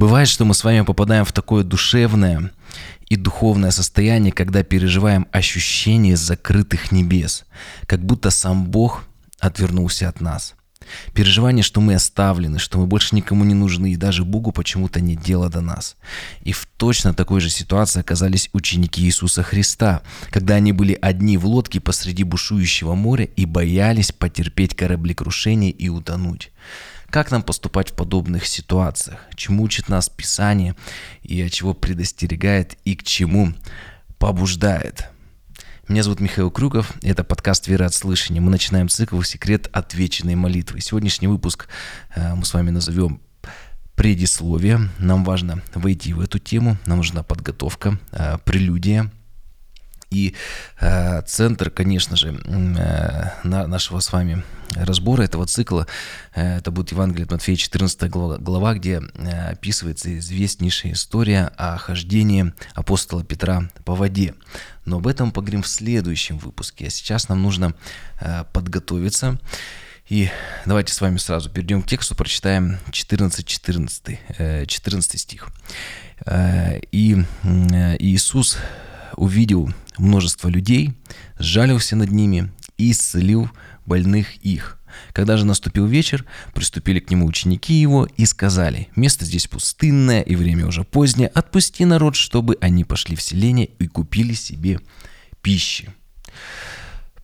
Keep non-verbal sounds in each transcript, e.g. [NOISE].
Бывает, что мы с вами попадаем в такое душевное и духовное состояние, когда переживаем ощущение закрытых небес, как будто сам Бог отвернулся от нас. Переживание, что мы оставлены, что мы больше никому не нужны, и даже Богу почему-то нет дела до нас. И в точно такой же ситуации оказались ученики Иисуса Христа, когда они были одни в лодке посреди бушующего моря и боялись потерпеть кораблекрушение и утонуть. Как нам поступать в подобных ситуациях? Чему учит нас Писание и от чего предостерегает и к чему побуждает? Меня зовут Михаил Крюков, это подкаст «Вера от слышания». Мы начинаем цикл «Секрет отвеченной молитвы». Сегодняшний выпуск э, мы с вами назовем предисловие. Нам важно войти в эту тему, нам нужна подготовка, э, прелюдия – и э, центр, конечно же, э, на, нашего с вами разбора этого цикла, э, это будет Евангелие от Матфея, 14 глава, глава где э, описывается известнейшая история о хождении апостола Петра по воде. Но об этом поговорим в следующем выпуске. А сейчас нам нужно э, подготовиться. И давайте с вами сразу перейдем к тексту, прочитаем 14, 14, 14 стих. Э, и э, Иисус увидел множество людей, сжалился над ними и исцелил больных их. Когда же наступил вечер, приступили к нему ученики его и сказали, «Место здесь пустынное, и время уже позднее, отпусти народ, чтобы они пошли в селение и купили себе пищи».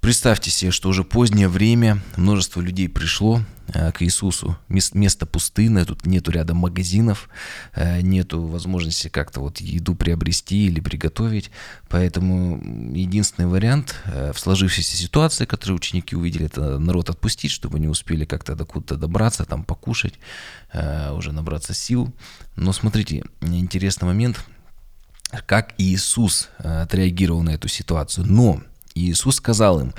Представьте себе, что уже позднее время, множество людей пришло э, к Иисусу. Место пустынное, тут нету рядом магазинов, э, нету возможности как-то вот еду приобрести или приготовить. Поэтому единственный вариант э, в сложившейся ситуации, которую ученики увидели, это народ отпустить, чтобы не успели как-то докуда-то добраться, там покушать, уже набраться сил. Но смотрите, интересный момент, как Иисус отреагировал на эту ситуацию. Но Иисус сказал им,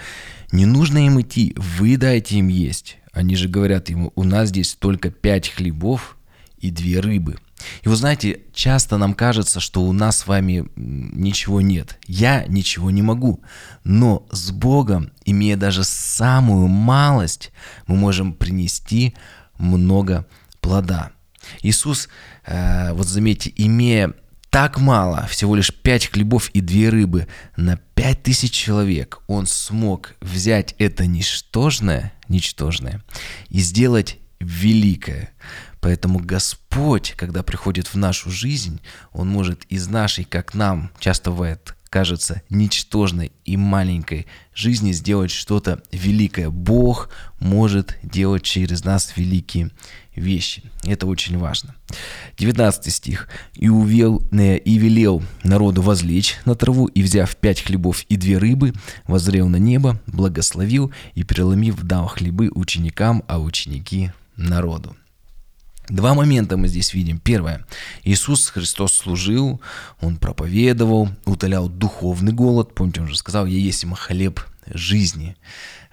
не нужно им идти, вы дайте им есть. Они же говорят ему, у нас здесь только пять хлебов и две рыбы. И вы знаете, часто нам кажется, что у нас с вами ничего нет. Я ничего не могу. Но с Богом, имея даже самую малость, мы можем принести много плода. Иисус, э, вот заметьте, имея так мало, всего лишь пять хлебов и две рыбы на пять тысяч человек, он смог взять это ничтожное, ничтожное и сделать великое. Поэтому Господь, когда приходит в нашу жизнь, Он может из нашей, как нам часто бывает, кажется ничтожной и маленькой жизни сделать что-то великое. Бог может делать через нас великие вещи. Это очень важно. 19 стих. «И, увел, э, и велел народу возлечь на траву, и, взяв пять хлебов и две рыбы, возрел на небо, благословил и, переломив, дал хлебы ученикам, а ученики народу». Два момента мы здесь видим. Первое. Иисус Христос служил, Он проповедовал, утолял духовный голод. Помните, Он же сказал, «Я есть им хлеб жизни».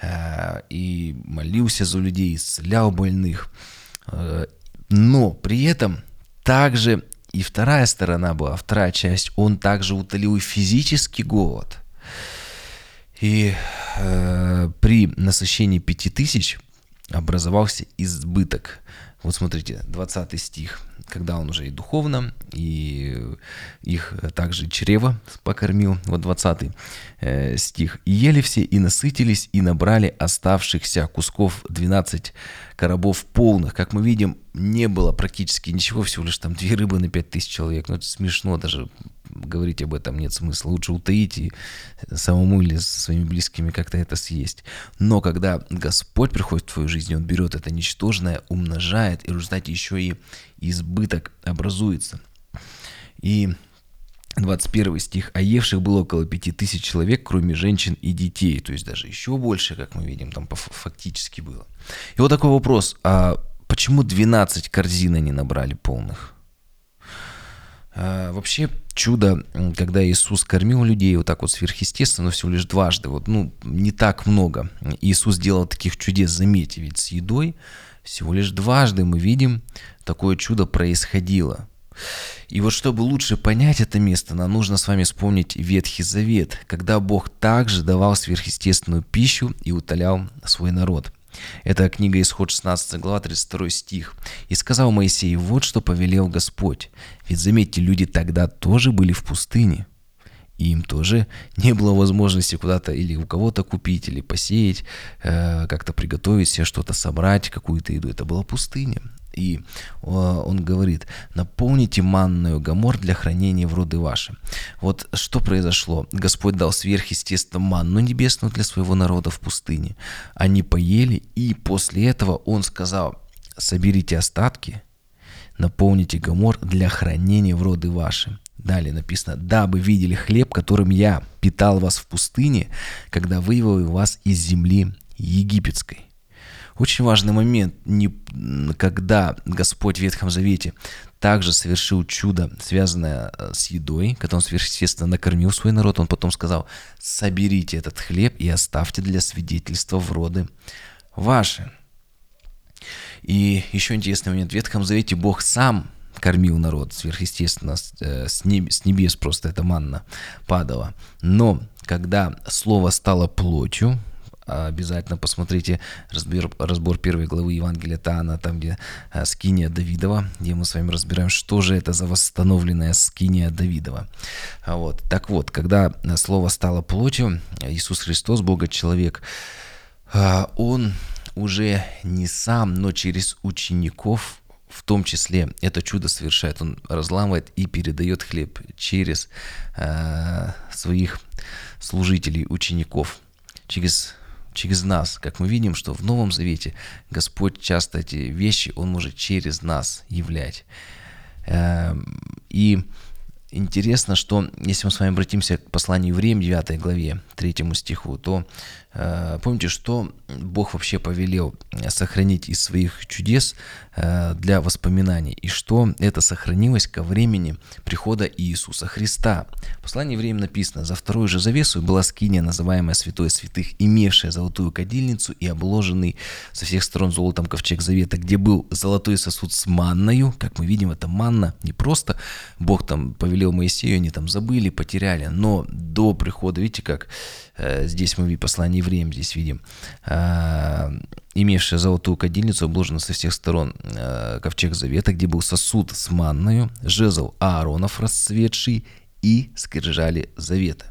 Э, и молился за людей, исцелял больных. Но при этом также и вторая сторона была, вторая часть, Он также утолил и физический голод. И э, при насыщении пяти тысяч образовался избыток. Вот смотрите, 20 стих, когда он уже и духовно, и их также чрево покормил. Вот 20 э, стих. «И ели все, и насытились, и набрали оставшихся кусков 12 коробов полных». Как мы видим, не было практически ничего, всего лишь там две рыбы на 5000 человек. Ну, это смешно даже говорить об этом нет смысла. Лучше утаить и самому или со своими близкими как-то это съесть. Но когда Господь приходит в твою жизнь, Он берет это ничтожное, умножает, и в результате еще и избыток образуется. И 21 стих. «А евших было около пяти тысяч человек, кроме женщин и детей». То есть даже еще больше, как мы видим, там фактически было. И вот такой вопрос. А почему 12 корзин они набрали полных? А, вообще чудо, когда Иисус кормил людей вот так вот сверхъестественно, всего лишь дважды, вот, ну, не так много. Иисус делал таких чудес, заметьте, ведь с едой всего лишь дважды мы видим, такое чудо происходило. И вот чтобы лучше понять это место, нам нужно с вами вспомнить Ветхий Завет, когда Бог также давал сверхъестественную пищу и утолял свой народ. Это книга Исход 16 глава 32 стих. «И сказал Моисей, вот что повелел Господь. Ведь заметьте, люди тогда тоже были в пустыне, и им тоже [LAUGHS] не было возможности куда-то или у кого-то купить, или посеять, э, как-то приготовить себе что-то, собрать какую-то еду. Это была пустыня. И э, он говорит, наполните манную гамор для хранения в роды ваши. Вот что произошло? Господь дал сверхъестественно манну небесную для своего народа в пустыне. Они поели, и после этого он сказал, соберите остатки, наполните гамор для хранения в роды ваши. Далее написано, дабы видели хлеб, которым я питал вас в пустыне, когда вывел вас из земли египетской. Очень важный момент, не, когда Господь в Ветхом Завете также совершил чудо, связанное э, с едой, когда Он сверхъестественно накормил свой народ, Он потом сказал, соберите этот хлеб и оставьте для свидетельства в роды ваши. И еще интересный момент, в Ветхом Завете Бог сам кормил народ сверхъестественно, э, с небес просто эта манна падала. Но когда слово стало плотью, обязательно посмотрите разбор, разбор первой главы Евангелия Таана, там, где а, скиния Давидова, где мы с вами разбираем, что же это за восстановленная скиния Давидова. Вот. Так вот, когда слово стало плотью, Иисус Христос, Бога-человек, а, Он уже не сам, но через учеников в том числе это чудо совершает. Он разламывает и передает хлеб через э, своих служителей, учеников, через через нас, как мы видим, что в Новом Завете Господь часто эти вещи, Он может через нас являть. Эм, и интересно, что если мы с вами обратимся к посланию Евреям 9 главе, 3 стиху, то Э, помните, что Бог вообще повелел сохранить из своих чудес э, для воспоминаний, и что это сохранилось ко времени прихода Иисуса Христа. В послании время написано, «За вторую же завесу была скиния, называемая Святой Святых, имевшая золотую кадильницу и обложенный со всех сторон золотом ковчег завета, где был золотой сосуд с манною». Как мы видим, это манна не просто Бог там повелел Моисею, они там забыли, потеряли, но до прихода, видите, как Э, здесь мы в послании евреям здесь видим, э, имевшая золотую кадильницу, обложена со всех сторон э, ковчег завета, где был сосуд с манною, жезл Ааронов расцветший и скрижали завета.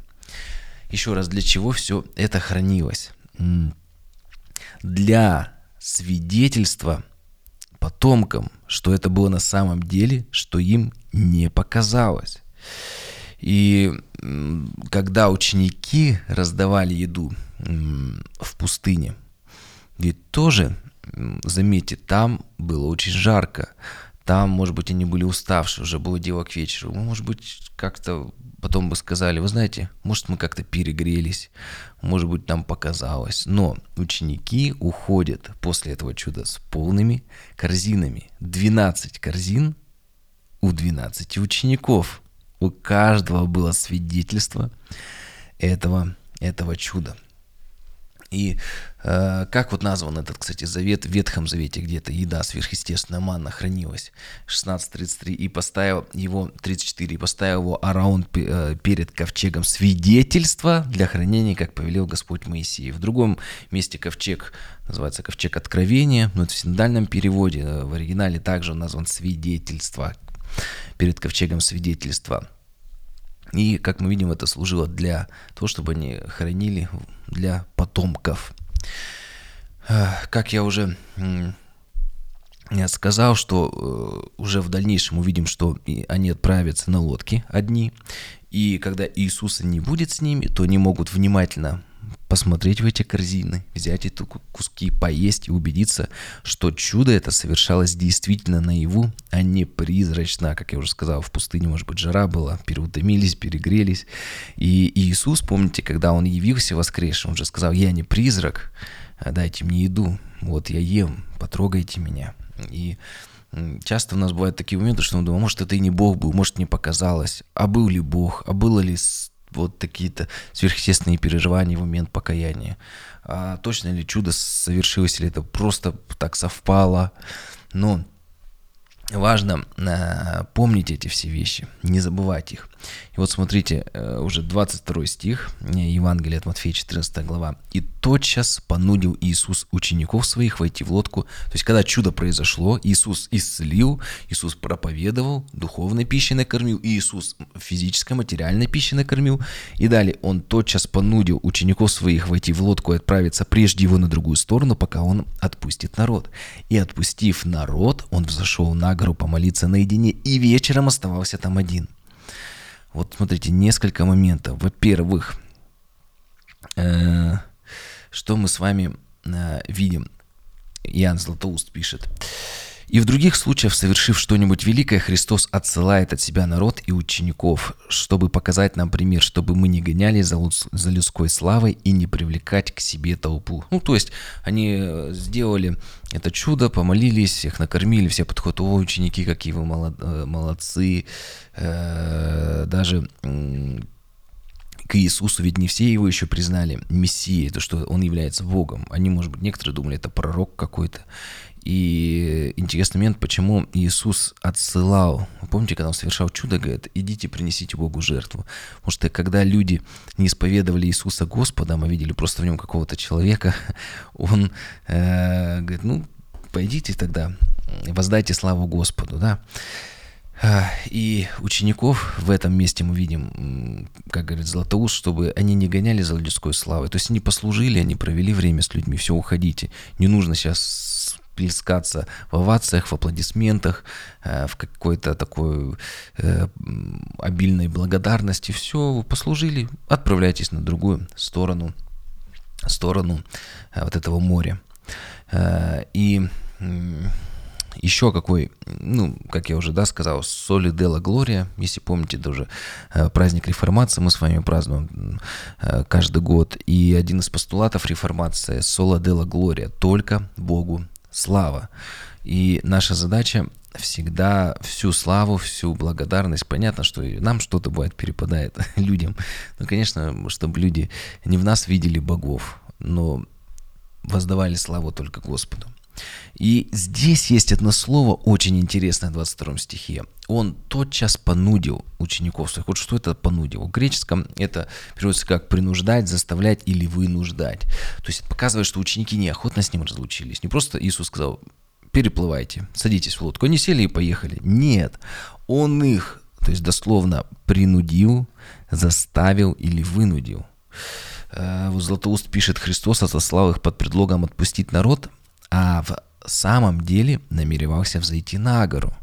Еще раз, для чего все это хранилось? Для свидетельства потомкам, что это было на самом деле, что им не показалось. И когда ученики раздавали еду в пустыне, ведь тоже, заметьте, там было очень жарко. Там, может быть, они были уставшие, уже было дело к вечеру. Может быть, как-то потом бы сказали, вы знаете, может, мы как-то перегрелись, может быть, нам показалось. Но ученики уходят после этого чуда с полными корзинами. 12 корзин у 12 учеников – у каждого было свидетельство этого, этого чуда. И э, как вот назван этот, кстати, завет в Ветхом Завете, где то еда сверхъестественная манна хранилась, 16.33, и поставил его, 34, и поставил его Араон э, перед ковчегом свидетельства для хранения, как повелел Господь Моисей. В другом месте ковчег называется ковчег откровения, но это в синодальном переводе, э, в оригинале также назван свидетельство, перед ковчегом свидетельства. И, как мы видим, это служило для того, чтобы они хранили для потомков. Как я уже сказал, что э, уже в дальнейшем увидим, что они отправятся на лодке одни, и когда Иисуса не будет с ними, то они могут внимательно посмотреть в эти корзины, взять эти куски, поесть и убедиться, что чудо это совершалось действительно наяву, а не призрачно. Как я уже сказал, в пустыне, может быть, жара была, переутомились, перегрелись. И Иисус, помните, когда Он явился воскресшим, Он же сказал, я не призрак, а дайте мне еду, вот я ем, потрогайте меня. И Часто у нас бывают такие моменты, что мы думаем, может, это и не Бог был, может, не показалось. А был ли Бог? А было ли вот такие-то сверхъестественные переживания в момент покаяния. А точно ли чудо совершилось, или это просто так совпало. Но важно э, помнить эти все вещи, не забывать их. И вот смотрите, э, уже 22 стих, э, Евангелие от Матфея, 14 глава. «И тотчас понудил Иисус учеников своих войти в лодку». То есть, когда чудо произошло, Иисус исцелил, Иисус проповедовал, духовной пищей накормил, Иисус физической, материальной пищей накормил. И далее Он тотчас понудил учеников своих войти в лодку и отправиться прежде его на другую сторону, пока Он отпустит народ. И отпустив народ, Он взошел на гору помолиться наедине и вечером оставался там один. Вот смотрите, несколько моментов. Во-первых, э, что мы с вами э, видим? Иоанн Златоуст пишет. И в других случаях, совершив что-нибудь великое, Христос отсылает от себя народ и учеников, чтобы показать нам пример, чтобы мы не гоняли за, за людской славой и не привлекать к себе толпу. Ну, то есть они э, сделали это чудо, помолились, их накормили, все подходят, о, ученики, какие вы э, молодцы, э, даже Иисусу, ведь не все его еще признали Мессией, то, что он является Богом. Они, может быть, некоторые думали, это пророк какой-то. И интересный момент, почему Иисус отсылал, помните, когда он совершал чудо, говорит, идите принесите Богу жертву. Потому что когда люди не исповедовали Иисуса Господом, а видели просто в нем какого-то человека, [LAUGHS] он э, говорит, ну, пойдите тогда, воздайте славу Господу, да. И учеников в этом месте мы видим, как говорит Златоуст, чтобы они не гоняли за людской славой. То есть они послужили, они провели время с людьми, все, уходите. Не нужно сейчас плескаться в овациях, в аплодисментах, э, в какой-то такой э, обильной благодарности. Все, вы послужили, отправляйтесь на другую сторону, сторону э, вот этого моря. И еще какой, ну, как я уже, да, сказал, Соли Дела Глория, если помните, тоже праздник реформации мы с вами празднуем каждый год. И один из постулатов реформации – Сола Дела Глория, только Богу слава. И наша задача всегда всю славу, всю благодарность. Понятно, что нам что-то бывает перепадает [LAUGHS] людям. Ну, конечно, чтобы люди не в нас видели богов, но воздавали славу только Господу. И здесь есть одно слово очень интересное в 22 стихе. Он тотчас понудил учеников своих. Вот что это понудил? В греческом это переводится как принуждать, заставлять или вынуждать. То есть это показывает, что ученики неохотно с ним разлучились. Не просто Иисус сказал, переплывайте, садитесь в лодку. Они сели и поехали. Нет, он их, то есть дословно принудил, заставил или вынудил. Э, вот Златоуст пишет, Христос отослал их под предлогом отпустить народ, а в самом деле намеревался взойти на гору.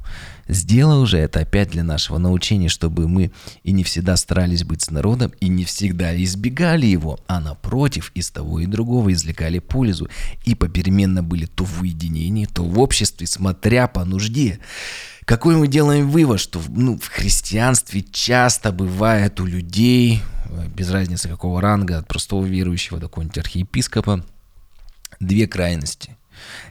Сделал же это опять для нашего научения, чтобы мы и не всегда старались быть с народом, и не всегда избегали его, а напротив, из того и другого извлекали пользу, и попеременно были то в уединении, то в обществе, смотря по нужде. Какой мы делаем вывод, что ну, в христианстве часто бывает у людей, без разницы какого ранга, от простого верующего до какого-нибудь архиепископа, две крайности.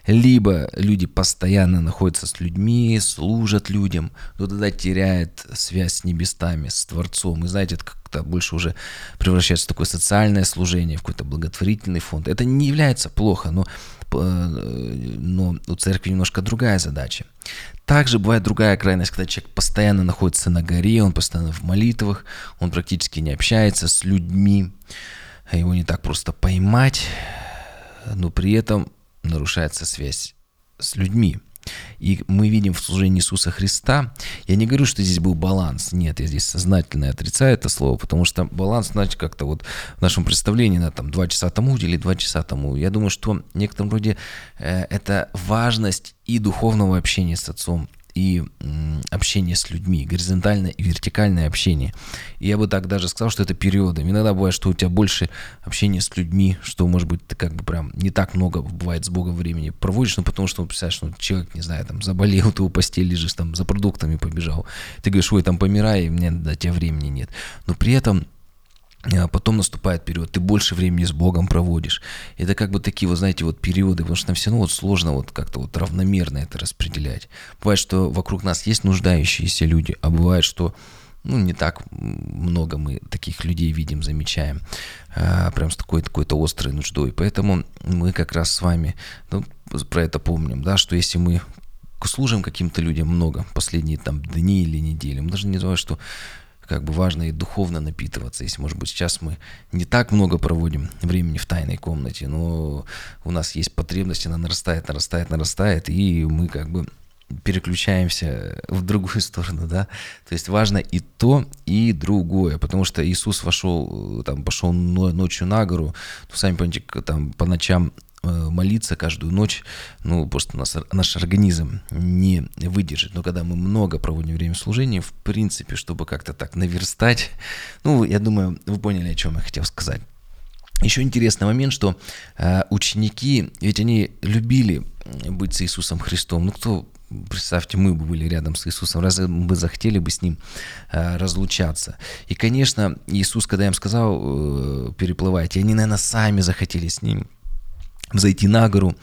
Либо люди постоянно находятся с людьми, служат людям, но тогда теряет связь с небесами, с Творцом. И знаете, это как-то больше уже превращается в такое социальное служение, в какой-то благотворительный фонд. Это не является плохо, но, но у церкви немножко другая задача. Также бывает другая крайность, когда человек постоянно находится на горе, он постоянно в молитвах, он практически не общается с людьми, его не так просто поймать, но при этом нарушается связь с людьми. И мы видим в служении Иисуса Христа, я не говорю, что здесь был баланс, нет, я здесь сознательно отрицаю это слово, потому что баланс, значит, как-то вот в нашем представлении на там два часа тому или два часа тому. Я думаю, что в некотором роде э, это важность и духовного общения с Отцом, и общение с людьми, горизонтальное и вертикальное общение. И я бы так даже сказал, что это периоды. Иногда бывает, что у тебя больше общения с людьми, что, может быть, ты как бы прям не так много бывает с Богом времени проводишь, ну, потому что, ну, представляешь, ну, человек, не знаю, там, заболел, ты у постели лежишь, там, за продуктами побежал. Ты говоришь, ой, там, помирай, мне до тебя времени нет. Но при этом а потом наступает период, ты больше времени с Богом проводишь. Это как бы такие, вот знаете, вот периоды, потому что нам все равно вот сложно вот как-то вот равномерно это распределять. Бывает, что вокруг нас есть нуждающиеся люди, а бывает, что ну, не так много мы таких людей видим, замечаем, а, прям с такой какой-то острой нуждой. Поэтому мы как раз с вами ну, про это помним, да, что если мы служим каким-то людям много, последние там дни или недели. Мы должны не забывать, что как бы важно и духовно напитываться. Если, может быть, сейчас мы не так много проводим времени в тайной комнате, но у нас есть потребность, она нарастает, нарастает, нарастает, и мы как бы переключаемся [LAUGHS] в другую сторону, да. То есть важно и то, и другое, потому что Иисус вошел, там, пошел ночью на гору, ну, сами понимаете, там по ночам Э, молиться каждую ночь, ну, просто нас, наш организм не выдержит. Но когда мы много проводим время в служении, в принципе, чтобы как-то так наверстать, ну, я думаю, вы поняли, о чем я хотел сказать. Еще интересный момент, что э, ученики, ведь они любили быть с Иисусом Христом. Ну, кто представьте, мы бы были рядом с Иисусом, разве мы захотели бы с Ним э, разлучаться? И, конечно, Иисус, когда им сказал, э, переплывайте, они, наверное, сами захотели с Ним зайти на гору.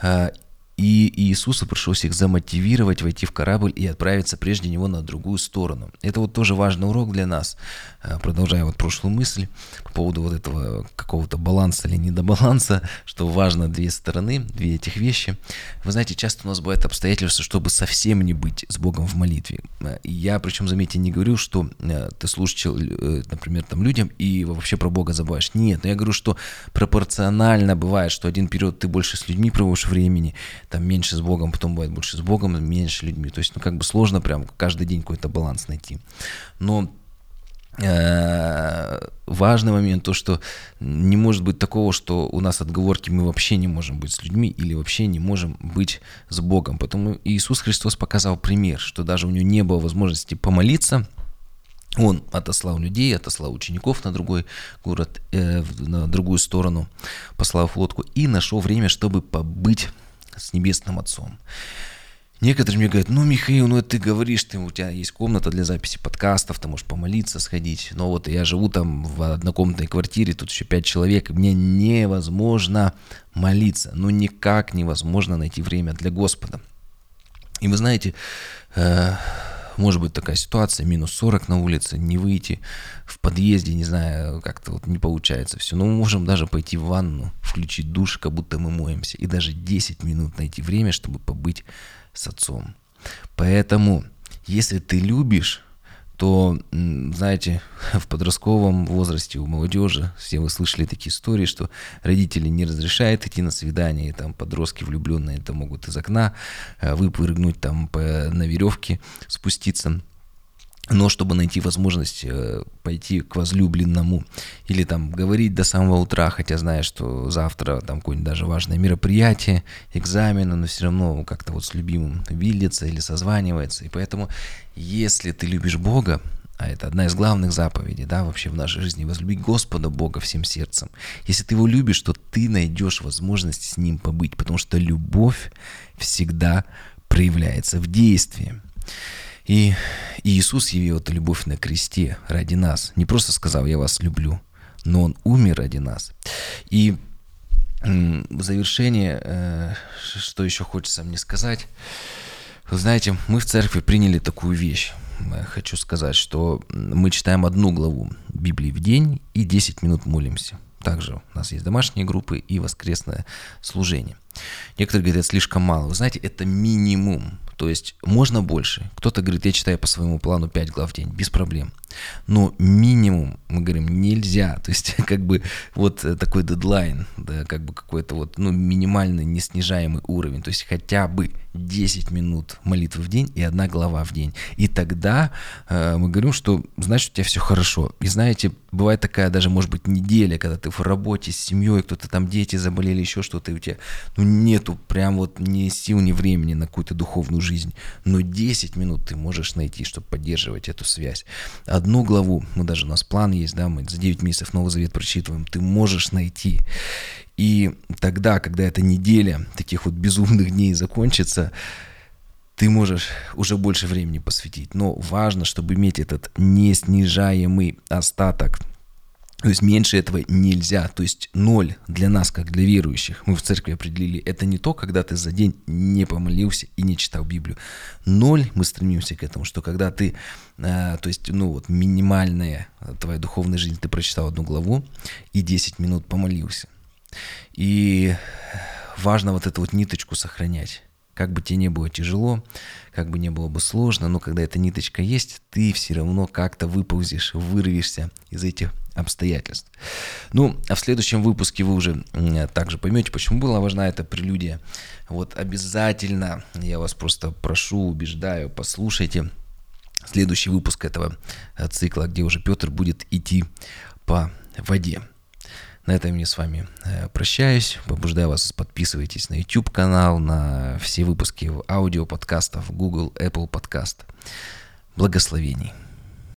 А, и Иисусу пришлось их замотивировать войти в корабль и отправиться прежде него на другую сторону. Это вот тоже важный урок для нас. А, продолжая вот прошлую мысль по поводу вот этого какого-то баланса или недобаланса, что важно две стороны, две этих вещи. Вы знаете, часто у нас бывает обстоятельства, чтобы совсем не быть с Богом в молитве. Я, причем, заметьте, не говорю, что ты служишь, э, например, там людям и вообще про Бога забываешь. Нет, но я говорю, что пропорционально бывает, что один период ты больше с людьми проводишь времени, там меньше с Богом, потом бывает больше с Богом, меньше людьми. То есть, ну, как бы сложно прям каждый день какой-то баланс найти. Но э, важный момент то, что не может быть такого, что у нас отговорки мы вообще не можем быть с людьми или вообще не можем быть с Богом. Поэтому Иисус Христос показал пример, что даже у него не было возможности помолиться, он отослал людей, отослал учеников на другой город, э, на другую сторону, послал лодку и нашел время, чтобы побыть с Небесным Отцом. Некоторые мне говорят, ну, Михаил, ну ты говоришь, ты, у тебя есть комната для записи подкастов, ты можешь помолиться, сходить. Но вот я живу там в однокомнатной квартире, тут еще пять человек, и мне невозможно молиться. Ну, никак невозможно найти время для Господа. И вы знаете, э, может быть такая ситуация, минус 40 на улице, не выйти в подъезде, не знаю, как-то вот не получается все. Но мы можем даже пойти в ванну, включить душ, как будто мы моемся, и даже 10 минут найти время, чтобы побыть с отцом. Поэтому, если ты любишь то, знаете, [LAUGHS] в подростковом возрасте у молодежи, все вы слышали такие истории, что родители не разрешают идти на свидание, и там подростки влюбленные это могут из окна э, выпрыгнуть там по, на веревке, спуститься но чтобы найти возможность э, пойти к возлюбленному или там говорить до самого утра, хотя знаешь, что завтра там какое-нибудь даже важное мероприятие, экзамен, но все равно как-то вот с любимым видится или созванивается. И поэтому, если ты любишь Бога, а это одна из главных заповедей, да, вообще в нашей жизни, возлюбить Господа Бога всем сердцем. Если ты его любишь, то ты найдешь возможность с ним побыть, потому что любовь всегда проявляется в действии. И Иисус явил эту любовь на кресте ради нас. Не просто сказал «я вас люблю», но Он умер ради нас. И в завершение, э, что еще хочется мне сказать, вы знаете, мы в церкви приняли такую вещь. Хочу сказать, что мы читаем одну главу Библии в день и 10 минут молимся. Также у нас есть домашние группы и воскресное служение. Некоторые говорят, это слишком мало. Вы знаете, это минимум. То есть можно больше. Кто-то говорит, я читаю по своему плану 5 глав в день, без проблем. Но минимум, мы говорим, нельзя. [LAUGHS] То есть как бы вот такой дедлайн, да, как бы какой-то вот ну, минимальный неснижаемый уровень. То есть хотя бы 10 минут молитвы в день и одна глава в день. И тогда э, мы говорим, что значит у тебя все хорошо. И знаете, бывает такая даже, может быть, неделя, когда ты в работе с семьей, кто-то там дети заболели, еще что-то, и у тебя ну, нету прям вот ни сил, ни времени на какую-то духовную жизнь. Но 10 минут ты можешь найти, чтобы поддерживать эту связь. Одну главу, мы даже у нас план есть, да, мы за 9 месяцев Новый Завет прочитываем, ты можешь найти. И тогда, когда эта неделя таких вот безумных дней закончится, ты можешь уже больше времени посвятить. Но важно, чтобы иметь этот неснижаемый остаток то есть меньше этого нельзя. То есть ноль для нас, как для верующих, мы в церкви определили, это не то, когда ты за день не помолился и не читал Библию. Ноль, мы стремимся к этому, что когда ты, э, то есть, ну вот, минимальная твоя духовная жизнь, ты прочитал одну главу и 10 минут помолился. И важно вот эту вот ниточку сохранять как бы тебе не было тяжело, как бы не было бы сложно, но когда эта ниточка есть, ты все равно как-то выползешь, вырвешься из этих обстоятельств. Ну, а в следующем выпуске вы уже также поймете, почему была важна эта прелюдия. Вот обязательно, я вас просто прошу, убеждаю, послушайте следующий выпуск этого э, цикла, где уже Петр будет идти по воде. На этом я с вами э, прощаюсь. Побуждаю вас, подписывайтесь на YouTube канал, на все выпуски аудиоподкастов, Google, Apple подкаст. Благословений.